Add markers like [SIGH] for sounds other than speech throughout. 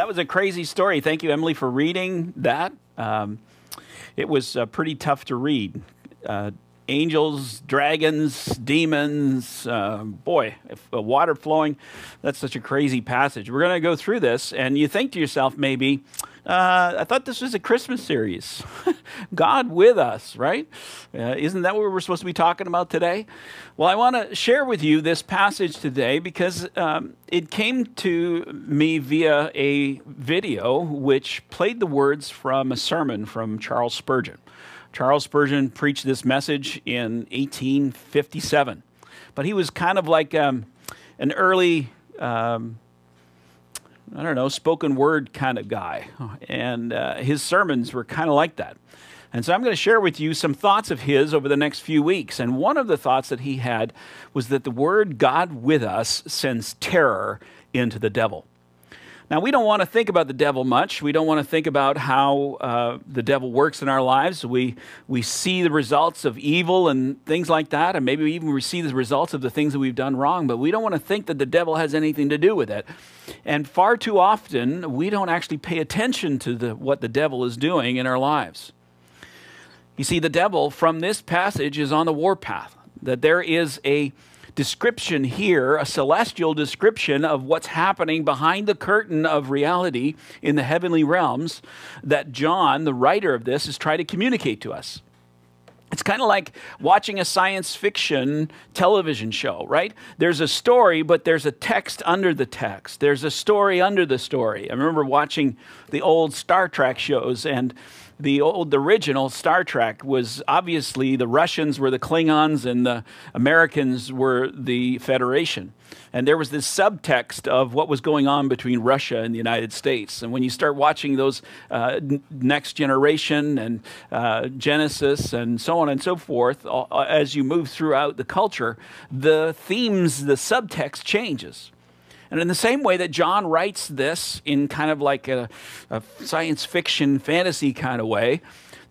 that was a crazy story. Thank you, Emily, for reading that. Um, it was uh, pretty tough to read. Uh, angels, dragons, demons, uh, boy, if, uh, water flowing. That's such a crazy passage. We're going to go through this, and you think to yourself, maybe, uh, I thought this was a Christmas series. [LAUGHS] God with us, right? Uh, isn't that what we're supposed to be talking about today? Well, I want to share with you this passage today because um, it came to me via a video which played the words from a sermon from Charles Spurgeon. Charles Spurgeon preached this message in 1857, but he was kind of like um, an early. Um, I don't know, spoken word kind of guy. And uh, his sermons were kind of like that. And so I'm going to share with you some thoughts of his over the next few weeks. And one of the thoughts that he had was that the word God with us sends terror into the devil. Now, we don't want to think about the devil much. We don't want to think about how uh, the devil works in our lives. We, we see the results of evil and things like that, and maybe even we see the results of the things that we've done wrong, but we don't want to think that the devil has anything to do with it. And far too often, we don't actually pay attention to the, what the devil is doing in our lives. You see, the devil from this passage is on the warpath, that there is a description here, a celestial description of what's happening behind the curtain of reality in the heavenly realms that John, the writer of this, is trying to communicate to us. It's kind of like watching a science fiction television show, right? There's a story, but there's a text under the text. There's a story under the story. I remember watching the old Star Trek shows, and the old the original Star Trek was obviously the Russians were the Klingons and the Americans were the Federation. And there was this subtext of what was going on between Russia and the United States. And when you start watching those uh, Next Generation and uh, Genesis and so on and so forth, as you move throughout the culture, the themes, the subtext changes. And in the same way that John writes this in kind of like a, a science fiction fantasy kind of way,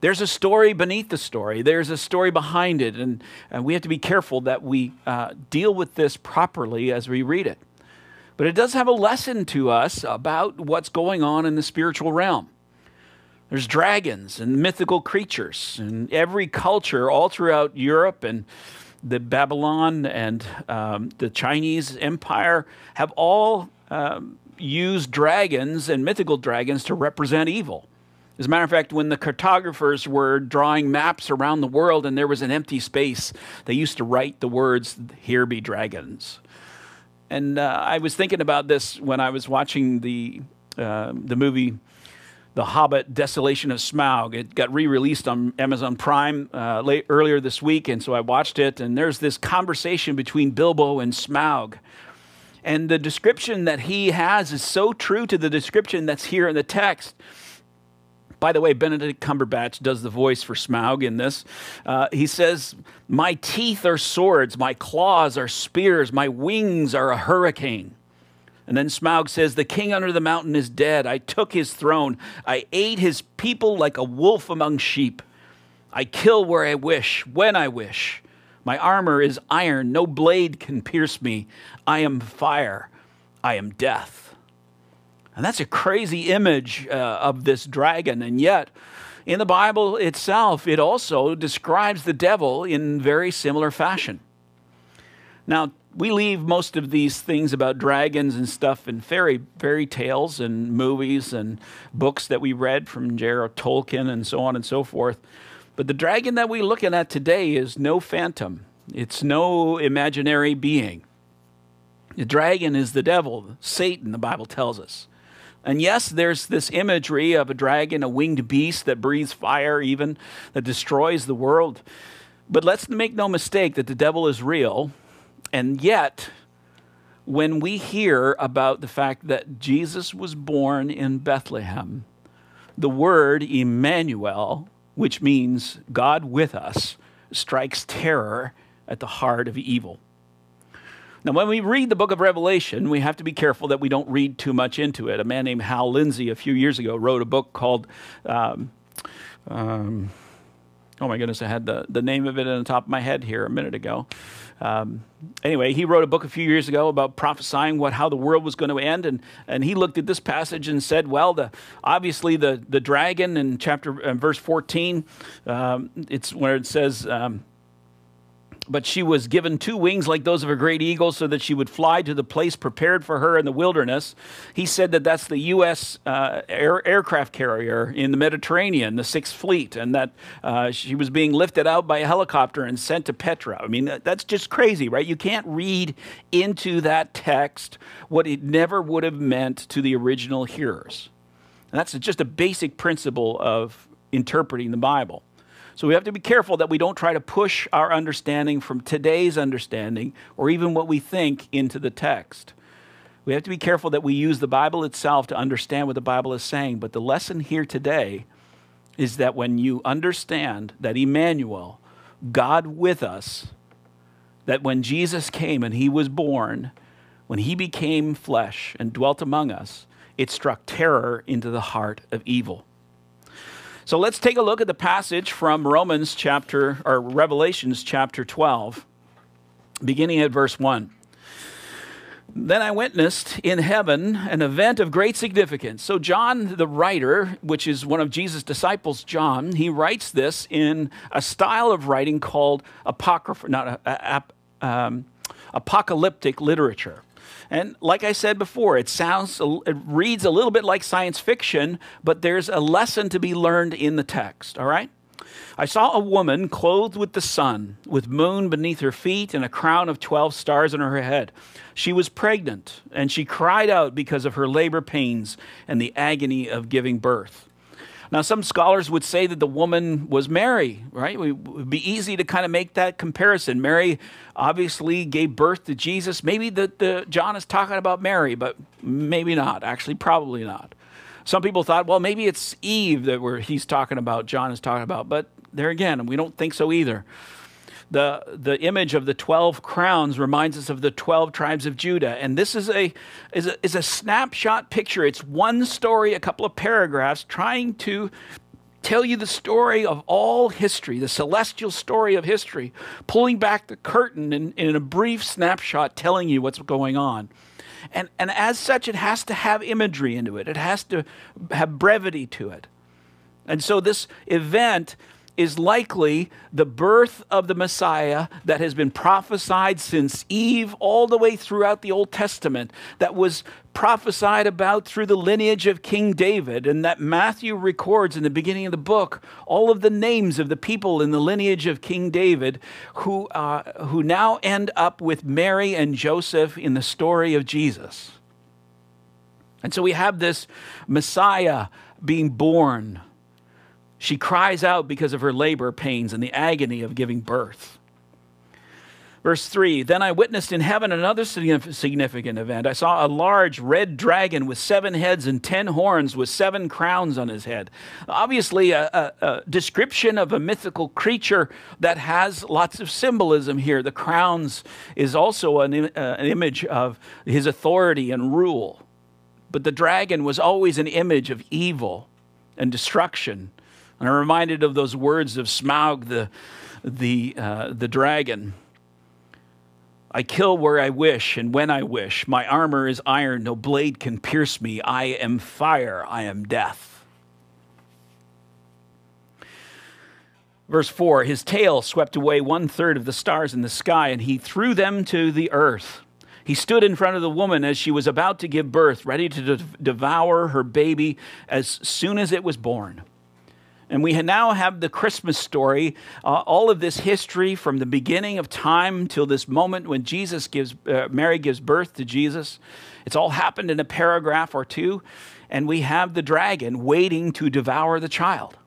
there's a story beneath the story. There's a story behind it. And, and we have to be careful that we uh, deal with this properly as we read it. But it does have a lesson to us about what's going on in the spiritual realm. There's dragons and mythical creatures, and every culture all throughout Europe and the Babylon and um, the Chinese Empire have all um, used dragons and mythical dragons to represent evil. As a matter of fact, when the cartographers were drawing maps around the world and there was an empty space, they used to write the words, Here be dragons. And uh, I was thinking about this when I was watching the, uh, the movie the Hobbit Desolation of Smaug. It got re released on Amazon Prime uh, late, earlier this week, and so I watched it. And there's this conversation between Bilbo and Smaug. And the description that he has is so true to the description that's here in the text. By the way, Benedict Cumberbatch does the voice for Smaug in this. Uh, he says, My teeth are swords, my claws are spears, my wings are a hurricane. And then Smaug says, The king under the mountain is dead. I took his throne. I ate his people like a wolf among sheep. I kill where I wish, when I wish. My armor is iron. No blade can pierce me. I am fire. I am death. And that's a crazy image uh, of this dragon. And yet, in the Bible itself, it also describes the devil in very similar fashion. Now, we leave most of these things about dragons and stuff in fairy fairy tales and movies and books that we read from J.R.R. Tolkien and so on and so forth. But the dragon that we're looking at today is no phantom. It's no imaginary being. The dragon is the devil, Satan, the Bible tells us. And yes, there's this imagery of a dragon, a winged beast that breathes fire, even that destroys the world. But let's make no mistake that the devil is real and yet, when we hear about the fact that Jesus was born in Bethlehem, the word Emmanuel, which means God with us, strikes terror at the heart of evil. Now, when we read the book of Revelation, we have to be careful that we don't read too much into it. A man named Hal Lindsey a few years ago wrote a book called, um, um, oh my goodness, I had the, the name of it on the top of my head here a minute ago. Um, anyway, he wrote a book a few years ago about prophesying what how the world was going to end, and, and he looked at this passage and said, well, the, obviously the, the dragon in chapter uh, verse 14, um, it's where it says, um, but she was given two wings like those of a great eagle so that she would fly to the place prepared for her in the wilderness. He said that that's the U.S. Uh, air, aircraft carrier in the Mediterranean, the Sixth Fleet, and that uh, she was being lifted out by a helicopter and sent to Petra. I mean, that's just crazy, right? You can't read into that text what it never would have meant to the original hearers. And that's just a basic principle of interpreting the Bible. So we have to be careful that we don't try to push our understanding from today's understanding or even what we think into the text. We have to be careful that we use the Bible itself to understand what the Bible is saying. But the lesson here today is that when you understand that Emmanuel, God with us, that when Jesus came and he was born, when he became flesh and dwelt among us, it struck terror into the heart of evil. So let's take a look at the passage from Romans chapter, or Revelations chapter 12, beginning at verse 1. Then I witnessed in heaven an event of great significance. So, John, the writer, which is one of Jesus' disciples, John, he writes this in a style of writing called apocryph, not a, um, apocalyptic literature. And like I said before, it sounds, it reads a little bit like science fiction, but there's a lesson to be learned in the text, all right? I saw a woman clothed with the sun, with moon beneath her feet and a crown of 12 stars on her head. She was pregnant, and she cried out because of her labor pains and the agony of giving birth. Now, some scholars would say that the woman was Mary, right? It would be easy to kind of make that comparison. Mary obviously gave birth to Jesus. Maybe the, the John is talking about Mary, but maybe not. Actually, probably not. Some people thought, well, maybe it's Eve that we're, he's talking about, John is talking about. But there again, we don't think so either the, the image of the 12 crowns reminds us of the 12 tribes of Judah. And this is a, is a, is a snapshot picture. It's one story, a couple of paragraphs, trying to tell you the story of all history, the celestial story of history, pulling back the curtain in, in a brief snapshot, telling you what's going on. And, and as such, it has to have imagery into it, it has to have brevity to it. And so, this event is likely the birth of the Messiah that has been prophesied since Eve all the way throughout the Old Testament, that was prophesied about through the lineage of King David, and that Matthew records in the beginning of the book all of the names of the people in the lineage of King David who, uh, who now end up with Mary and Joseph in the story of Jesus. And so we have this Messiah being born she cries out because of her labor pains and the agony of giving birth. Verse 3 Then I witnessed in heaven another significant event. I saw a large red dragon with seven heads and ten horns, with seven crowns on his head. Obviously, a, a, a description of a mythical creature that has lots of symbolism here. The crowns is also an, uh, an image of his authority and rule. But the dragon was always an image of evil and destruction and I'm reminded of those words of Smaug, the, the, uh, the dragon. I kill where I wish and when I wish. My armor is iron, no blade can pierce me. I am fire, I am death. Verse 4 His tail swept away one third of the stars in the sky, and he threw them to the earth. He stood in front of the woman as she was about to give birth, ready to de- devour her baby as soon as it was born. And we now have the Christmas story, uh, all of this history from the beginning of time till this moment when Jesus gives, uh, Mary gives birth to Jesus. It's all happened in a paragraph or two. And we have the dragon waiting to devour the child.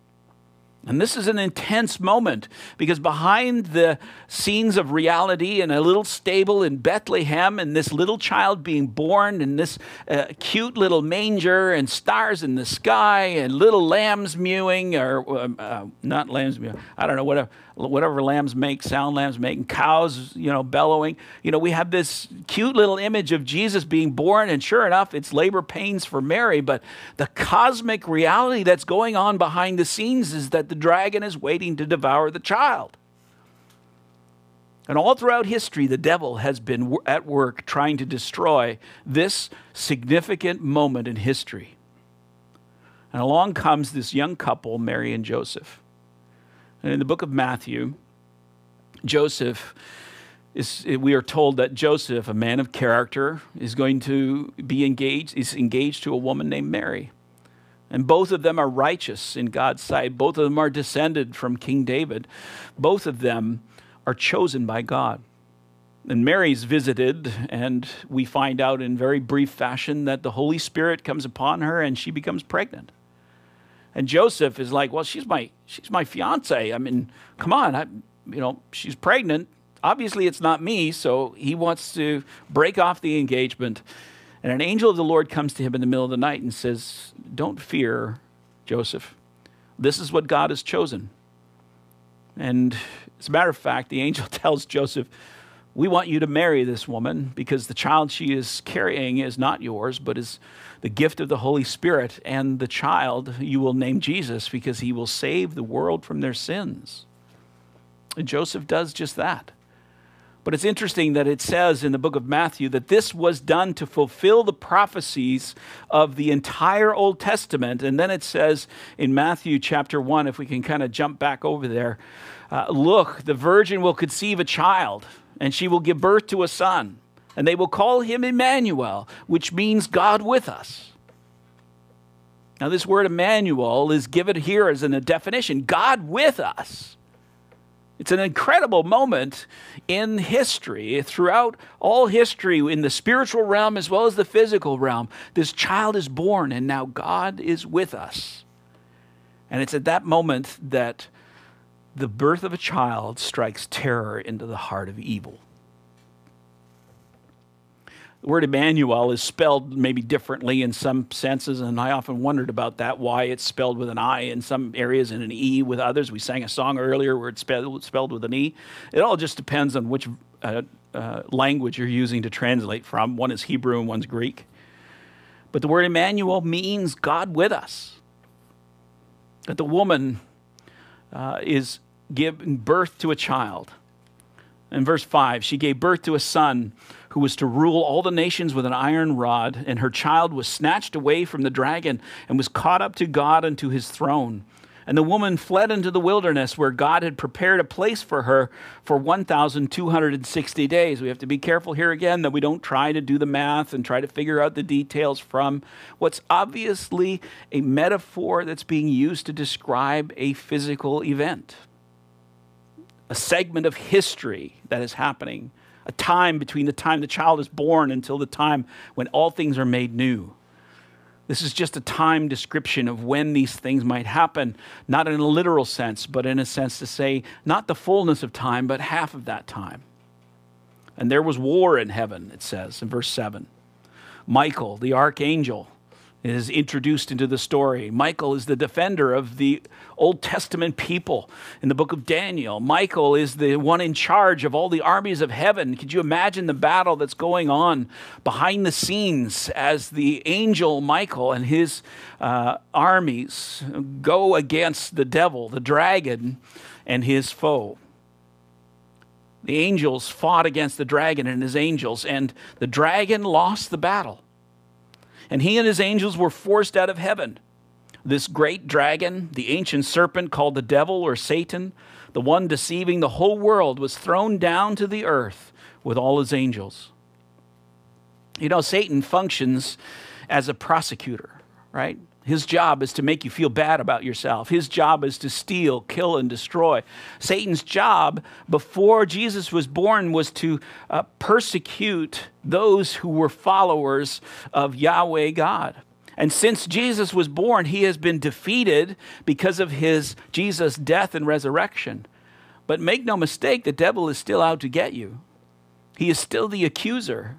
And this is an intense moment because behind the scenes of reality in a little stable in Bethlehem and this little child being born in this uh, cute little manger and stars in the sky and little lambs mewing or um, uh, not lambs mewing, I don't know, whatever, whatever lambs make, sound lambs make, and cows, you know, bellowing. You know, we have this cute little image of Jesus being born, and sure enough, it's labor pains for Mary. But the cosmic reality that's going on behind the scenes is that the dragon is waiting to devour the child. And all throughout history, the devil has been at work trying to destroy this significant moment in history. And along comes this young couple, Mary and Joseph. And in the book of Matthew, Joseph is, we are told that Joseph, a man of character, is going to be engaged, is engaged to a woman named Mary. And both of them are righteous in God's sight. Both of them are descended from King David. Both of them are chosen by God. And Mary's visited, and we find out in very brief fashion that the Holy Spirit comes upon her and she becomes pregnant. And Joseph is like, "Well, she's my she's my fiance. I mean, come on, I, you know, she's pregnant. Obviously, it's not me." So he wants to break off the engagement. And an angel of the Lord comes to him in the middle of the night and says, "Don't fear, Joseph. This is what God has chosen." And as a matter of fact, the angel [LAUGHS] tells Joseph, We want you to marry this woman because the child she is carrying is not yours, but is the gift of the Holy Spirit. And the child you will name Jesus because he will save the world from their sins. And Joseph does just that. But it's interesting that it says in the book of Matthew that this was done to fulfill the prophecies of the entire Old Testament. And then it says in Matthew chapter 1, if we can kind of jump back over there, uh, look, the virgin will conceive a child, and she will give birth to a son, and they will call him Emmanuel, which means God with us. Now, this word Emmanuel is given here as in a definition God with us. It's an incredible moment in history, throughout all history, in the spiritual realm as well as the physical realm. This child is born, and now God is with us. And it's at that moment that the birth of a child strikes terror into the heart of evil. The word Emmanuel is spelled maybe differently in some senses, and I often wondered about that, why it's spelled with an I in some areas and an E with others. We sang a song earlier where it's spelled, with an E. It all just depends on which uh, uh, language you're using to translate from. One is Hebrew and one's Greek. But the word Emmanuel means God with us. That the woman uh, is giving birth to a child. In verse 5, she gave birth to a son who was to rule all the nations with an iron rod, and her child was snatched away from the dragon and was caught up to God and to his throne. And the woman fled into the wilderness where God had prepared a place for her for 1,260 days. We have to be careful here again that we don't try to do the math and try to figure out the details from what's obviously a metaphor that's being used to describe a physical event, a segment of history that is happening, a time between the time the child is born until the time when all things are made new. This is just a time description of when these things might happen, not in a literal sense, but in a sense to say, not the fullness of time, but half of that time. And there was war in heaven, it says in verse 7. Michael, the archangel, is introduced into the story. Michael is the defender of the Old Testament people in the book of Daniel. Michael is the one in charge of all the armies of heaven. Could you imagine the battle that's going on behind the scenes as the angel Michael and his uh, armies go against the devil, the dragon, and his foe? The angels fought against the dragon and his angels, and the dragon lost the battle and he and his angels were forced out of heaven. This great dragon, the ancient serpent called the devil or Satan, the one deceiving the whole world, was thrown down to the earth with all his angels. You know, Satan functions as a prosecutor, right? His job is to make you feel bad about yourself. His job is to steal, kill, and destroy. Satan's job before Jesus was born was to uh, persecute those who were followers of Yahweh God. And since Jesus was born, he has been defeated because of his Jesus' death and resurrection. But make no mistake, the devil is still out to get you. He is still the accuser.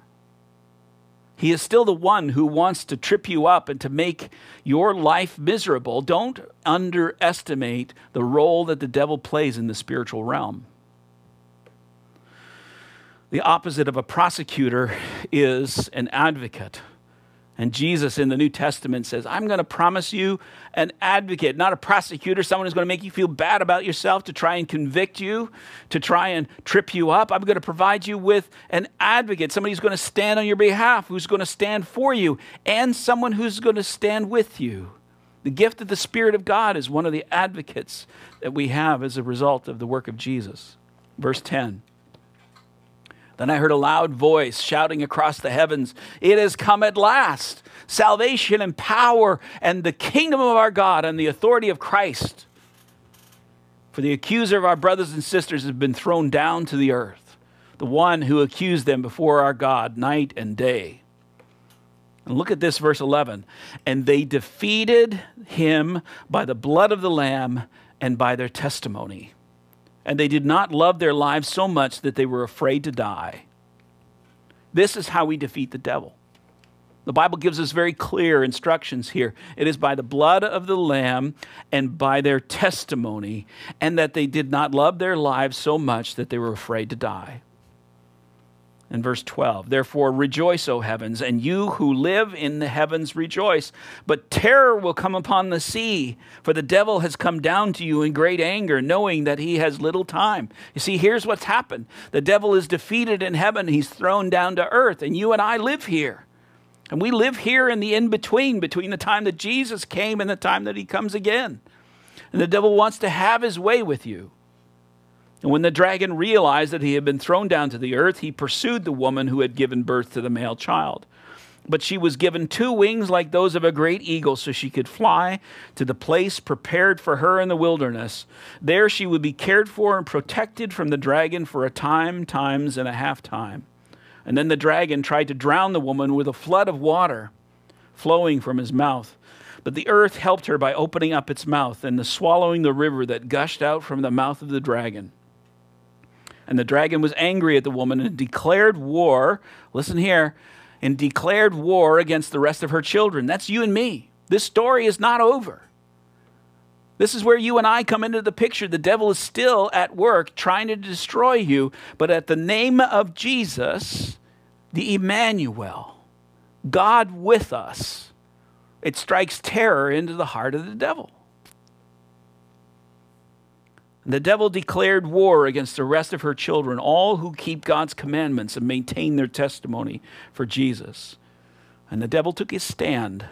He is still the one who wants to trip you up and to make your life miserable. Don't underestimate the role that the devil plays in the spiritual realm. The opposite of a prosecutor is an advocate. And Jesus in the New Testament says, I'm going to promise you an advocate, not a prosecutor, someone who's going to make you feel bad about yourself, to try and convict you, to try and trip you up. I'm going to provide you with an advocate, somebody who's going to stand on your behalf, who's going to stand for you, and someone who's going to stand with you. The gift of the Spirit of God is one of the advocates that we have as a result of the work of Jesus. Verse 10. Then I heard a loud voice shouting across the heavens, It has come at last! Salvation and power and the kingdom of our God and the authority of Christ. For the accuser of our brothers and sisters has been thrown down to the earth, the one who accused them before our God night and day. And look at this, verse 11. And they defeated him by the blood of the Lamb and by their testimony and they did not love their lives so much that they were afraid to die. This is how we defeat the devil. The Bible gives us very clear instructions here. It is by the blood of the Lamb and by their testimony, and that they did not love their lives so much that they were afraid to die in verse 12. Therefore, rejoice, O heavens, and you who live in the heavens rejoice. But terror will come upon the sea, for the devil has come down to you in great anger, knowing that he has little time. You see, here's what's happened the devil is defeated in heaven, he's thrown down to earth, and you and I live here. And we live here in the in between, between the time that Jesus came and the time that he comes again. And the devil wants to have his way with you. And when the dragon realized that he had been thrown down to the earth, he pursued the woman who had given birth to the male child. But she was given two wings like those of a great eagle, so she could fly to the place prepared for her in the wilderness. There she would be cared for and protected from the dragon for a time, times, and a half time. And then the dragon tried to drown the woman with a flood of water flowing from his mouth. But the earth helped her by opening up its mouth and the swallowing the river that gushed out from the mouth of the dragon. And the dragon was angry at the woman and declared war. Listen here, and declared war against the rest of her children. That's you and me. This story is not over. This is where you and I come into the picture. The devil is still at work trying to destroy you, but at the name of Jesus, the Emmanuel, God with us, it strikes terror into the heart of the devil. The devil declared war against the rest of her children, all who keep God's commandments and maintain their testimony for Jesus. And the devil took his stand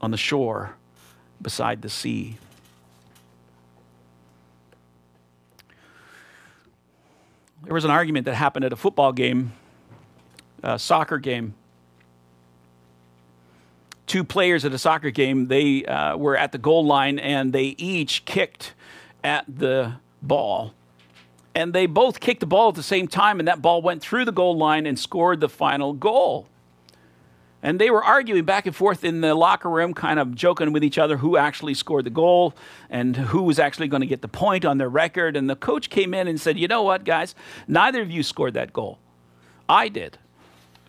on the shore beside the sea. There was an argument that happened at a football game, a soccer game. Two players at a soccer game, they uh, were at the goal line and they each kicked at the ball. And they both kicked the ball at the same time, and that ball went through the goal line and scored the final goal. And they were arguing back and forth in the locker room, kind of joking with each other who actually scored the goal and who was actually going to get the point on their record. And the coach came in and said, You know what, guys? Neither of you scored that goal. I did.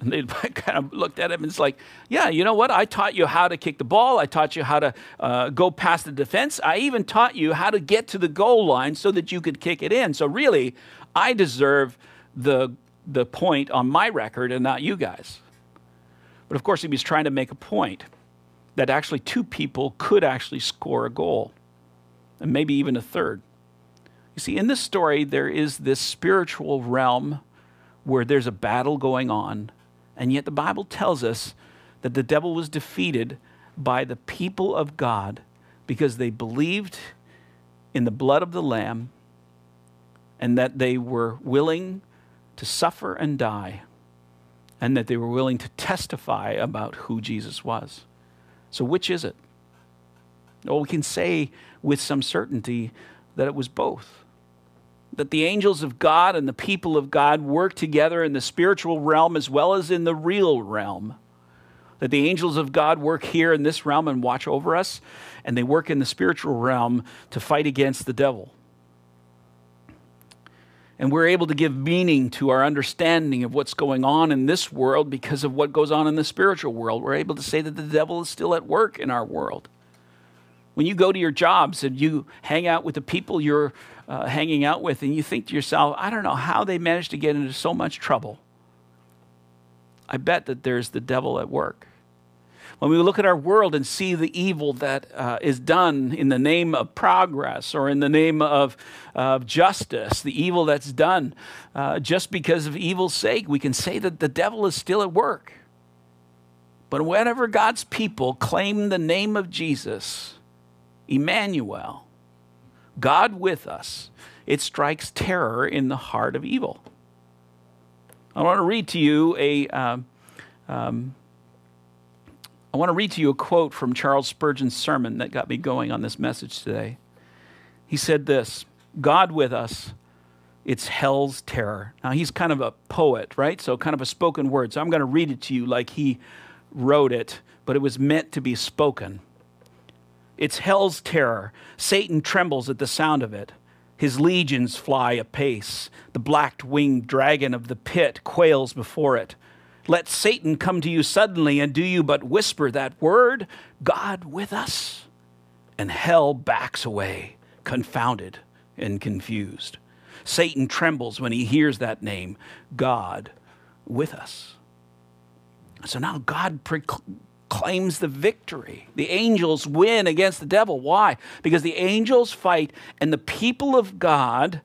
And [LAUGHS] they kind of looked at him and it's like, yeah, you know what? I taught you how to kick the ball. I taught you how to uh, go past the defense. I even taught you how to get to the goal line so that you could kick it in. So really, I deserve the, the point on my record and not you guys. But of course, he was trying to make a point that actually two people could actually score a goal, and maybe even a third. You see, in this story, there is this spiritual realm where there's a battle going on and yet the Bible tells us that the devil was defeated by the people of God because they believed in the blood of the Lamb and that they were willing to suffer and die and that they were willing to testify about who Jesus was. So, which is it? Well, we can say with some certainty that it was both that the angels of God and the people of God work together in the spiritual realm as well as in the real realm. That the angels of God work here in this realm and watch over us, and they work in the spiritual realm to fight against the devil. And we're able to give meaning to our understanding of what's going on in this world because of what goes on in the spiritual world. We're able to say that the devil is still at work in our world. When you go to your jobs and you hang out with the people you're uh, hanging out with, and you think to yourself, I don't know how they managed to get into so much trouble. I bet that there's the devil at work. When we look at our world and see the evil that uh, is done in the name of progress or in the name of, of justice, the evil that's done uh, just because of evil's sake, we can say that the devil is still at work. But whenever God's people claim the name of Jesus, Emmanuel, God with us, it strikes terror in the heart of evil. I want to read to you a. Um, um, I want to read to you a quote from Charles Spurgeon's sermon that got me going on this message today. He said this God with us, it's hell's terror. Now, he's kind of a poet, right? So, kind of a spoken word. So, I'm going to read it to you like he wrote it, but it was meant to be spoken. It's hell's terror. Satan trembles at the sound of it. His legions fly apace. The black winged dragon of the pit quails before it. Let Satan come to you suddenly, and do you but whisper that word, God with us? And hell backs away, confounded and confused. Satan trembles when he hears that name, God with us. So now God proclaims the victory. The angels win against the devil. Why? Because the angels fight, and the people of God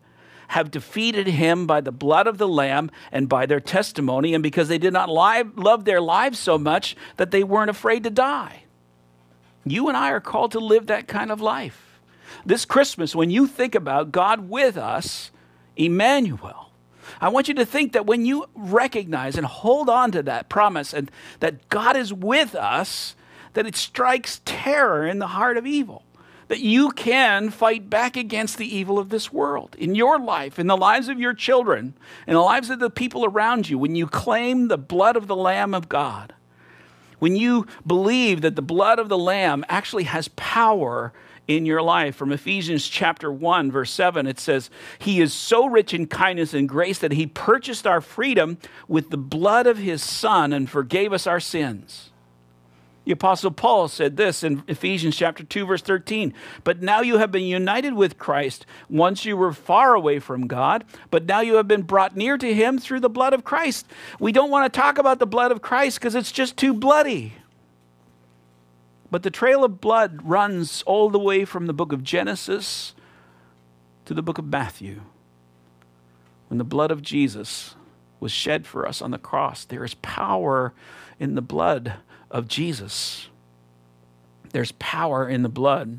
have defeated him by the blood of the Lamb and by their testimony, and because they did not love their lives so much that they weren't afraid to die. You and I are called to live that kind of life. This Christmas, when you think about God with us, Emmanuel, I want you to think that when you recognize and hold on to that promise and that God is with us, that it strikes terror in the heart of evil. That you can fight back against the evil of this world in your life, in the lives of your children, in the lives of the people around you, when you claim the blood of the Lamb of God, when you believe that the blood of the Lamb actually has power in your life. From Ephesians chapter 1, verse 7, it says, He is so rich in kindness and grace that He purchased our freedom with the blood of His Son and forgave us our sins. The Apostle Paul said this in Ephesians chapter 2, verse 13. But now you have been united with Christ. Once you were far away from God, but now you have been brought near to him through the blood of Christ. We don't want to talk about the blood of Christ because it's just too bloody. But the trail of blood runs all the way from the book of Genesis to the book of Matthew. When the blood of Jesus was shed for us on the cross, there is power in the blood of Jesus. There's power in the blood.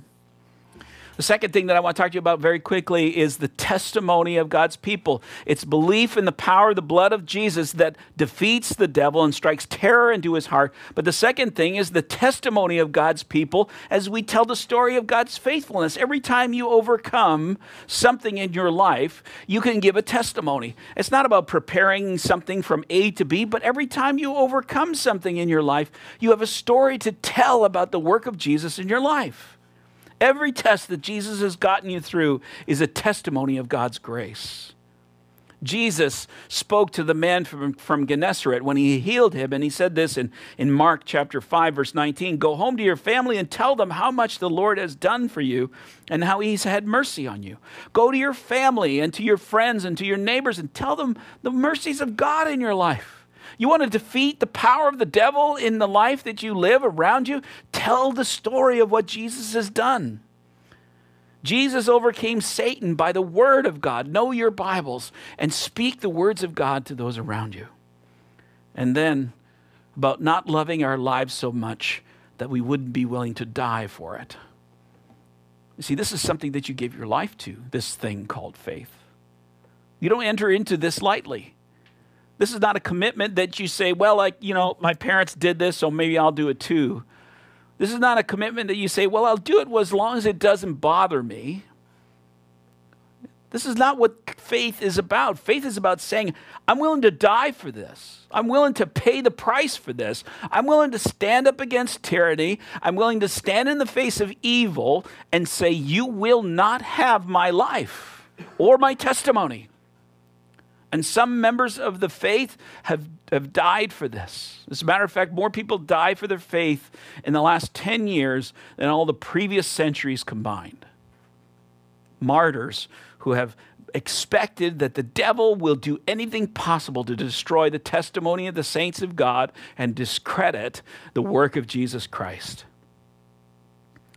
The second thing that I want to talk to you about very quickly is the testimony of God's people. It's belief in the power of the blood of Jesus that defeats the devil and strikes terror into his heart. But the second thing is the testimony of God's people as we tell the story of God's faithfulness. Every time you overcome something in your life, you can give a testimony. It's not about preparing something from A to B, but every time you overcome something in your life, you have a story to tell about the work of Jesus in your life. Every test that Jesus has gotten you through is a testimony of God's grace. Jesus spoke to the man from, from Gennesaret when he healed him, and he said this in, in Mark chapter 5, verse 19 Go home to your family and tell them how much the Lord has done for you and how he's had mercy on you. Go to your family and to your friends and to your neighbors and tell them the mercies of God in your life. You want to defeat the power of the devil in the life that you live around you? Tell the story of what Jesus has done. Jesus overcame Satan by the word of God. Know your Bibles and speak the words of God to those around you. And then about not loving our lives so much that we wouldn't be willing to die for it. You see, this is something that you give your life to, this thing called faith. You don't enter into this lightly. This is not a commitment that you say, well, like, you know, my parents did this, so maybe I'll do it too. This is not a commitment that you say, well, I'll do it as long as it doesn't bother me. This is not what faith is about. Faith is about saying, I'm willing to die for this. I'm willing to pay the price for this. I'm willing to stand up against tyranny. I'm willing to stand in the face of evil and say, You will not have my life or my testimony. And some members of the faith have, have died for this. As a matter of fact, more people die for their faith in the last 10 years than all the previous centuries combined. Martyrs who have expected that the devil will do anything possible to destroy the testimony of the saints of God and discredit the work of Jesus Christ.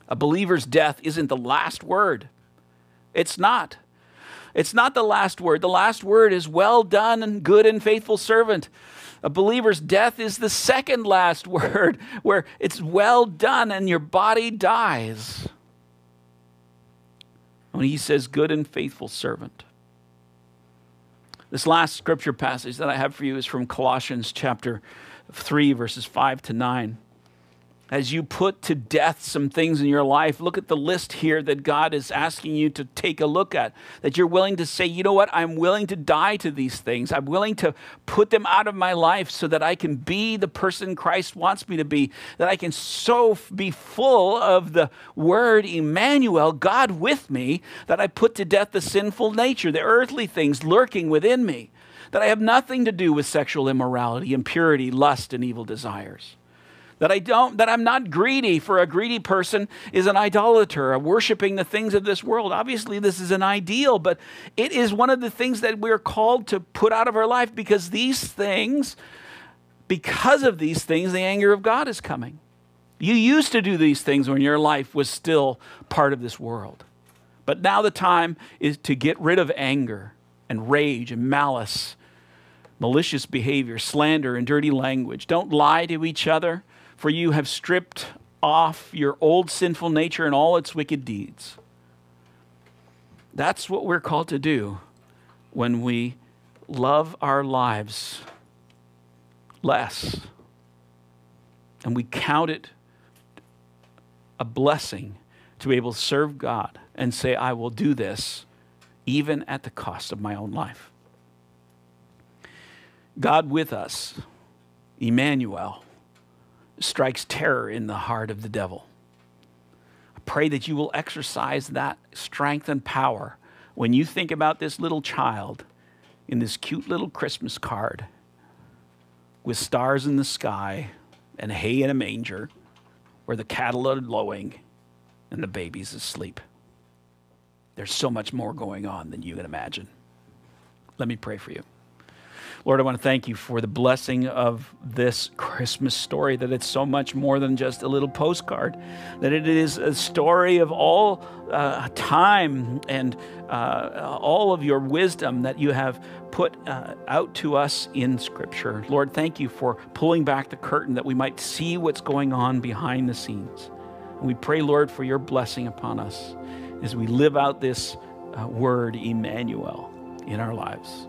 A believer's death isn't the last word. It's not. It's not the last word. The last word is well done and good and faithful servant. A believer's death is the second last [LAUGHS] word, where it's well done and your body dies. When he says, good and faithful servant. This last scripture passage that I have for you is from Colossians chapter 3, verses 5 to 9 as you put to death some things in your life, look at the list here that God is asking you to take a look at. That you're willing to say, you know what, I'm willing to die to these things. I'm willing to put them out of my life so that I can be the person Christ wants me to be. That I can so be full of the word Emmanuel, God with me, that I put to death the sinful nature, the earthly things lurking within me. That I have nothing to do with sexual immorality, impurity, lust, and evil desires that I don't, that I'm not greedy, for a greedy person is an idolater, worshiping the things of this world. Obviously, this is an ideal, but it is one of the things that we're called to put out of our life because these things, because of these things, the anger of God is coming. You used to do these things when your life was still part of this world. But now the time is to get rid of anger and rage and malice, malicious behavior, slander, and dirty language. Don't lie to each other for you have stripped off your old sinful nature and all its wicked deeds. That's what we're called to do when we love our lives less and we count it a blessing to be able to serve God and say, I will do this even at the cost of my own life. God with us, Emmanuel strikes terror in the heart of the devil. I pray that you will exercise that strength and power when you think about this little child in this cute little Christmas card with stars in the sky and hay in a manger where the cattle are lowing and the baby's asleep. There's so much more going on than you can imagine. Let me pray for you. Lord, I want to thank you for the blessing of this Christmas story, that it's so much more than just a little postcard, that it is a story of all uh, time and uh, all of your wisdom that you have put uh, out to us in Scripture. Lord, thank you for pulling back the curtain that we might see what's going on behind the scenes. And we pray, Lord, for your blessing upon us as we live out this uh, word, Emmanuel, in our lives.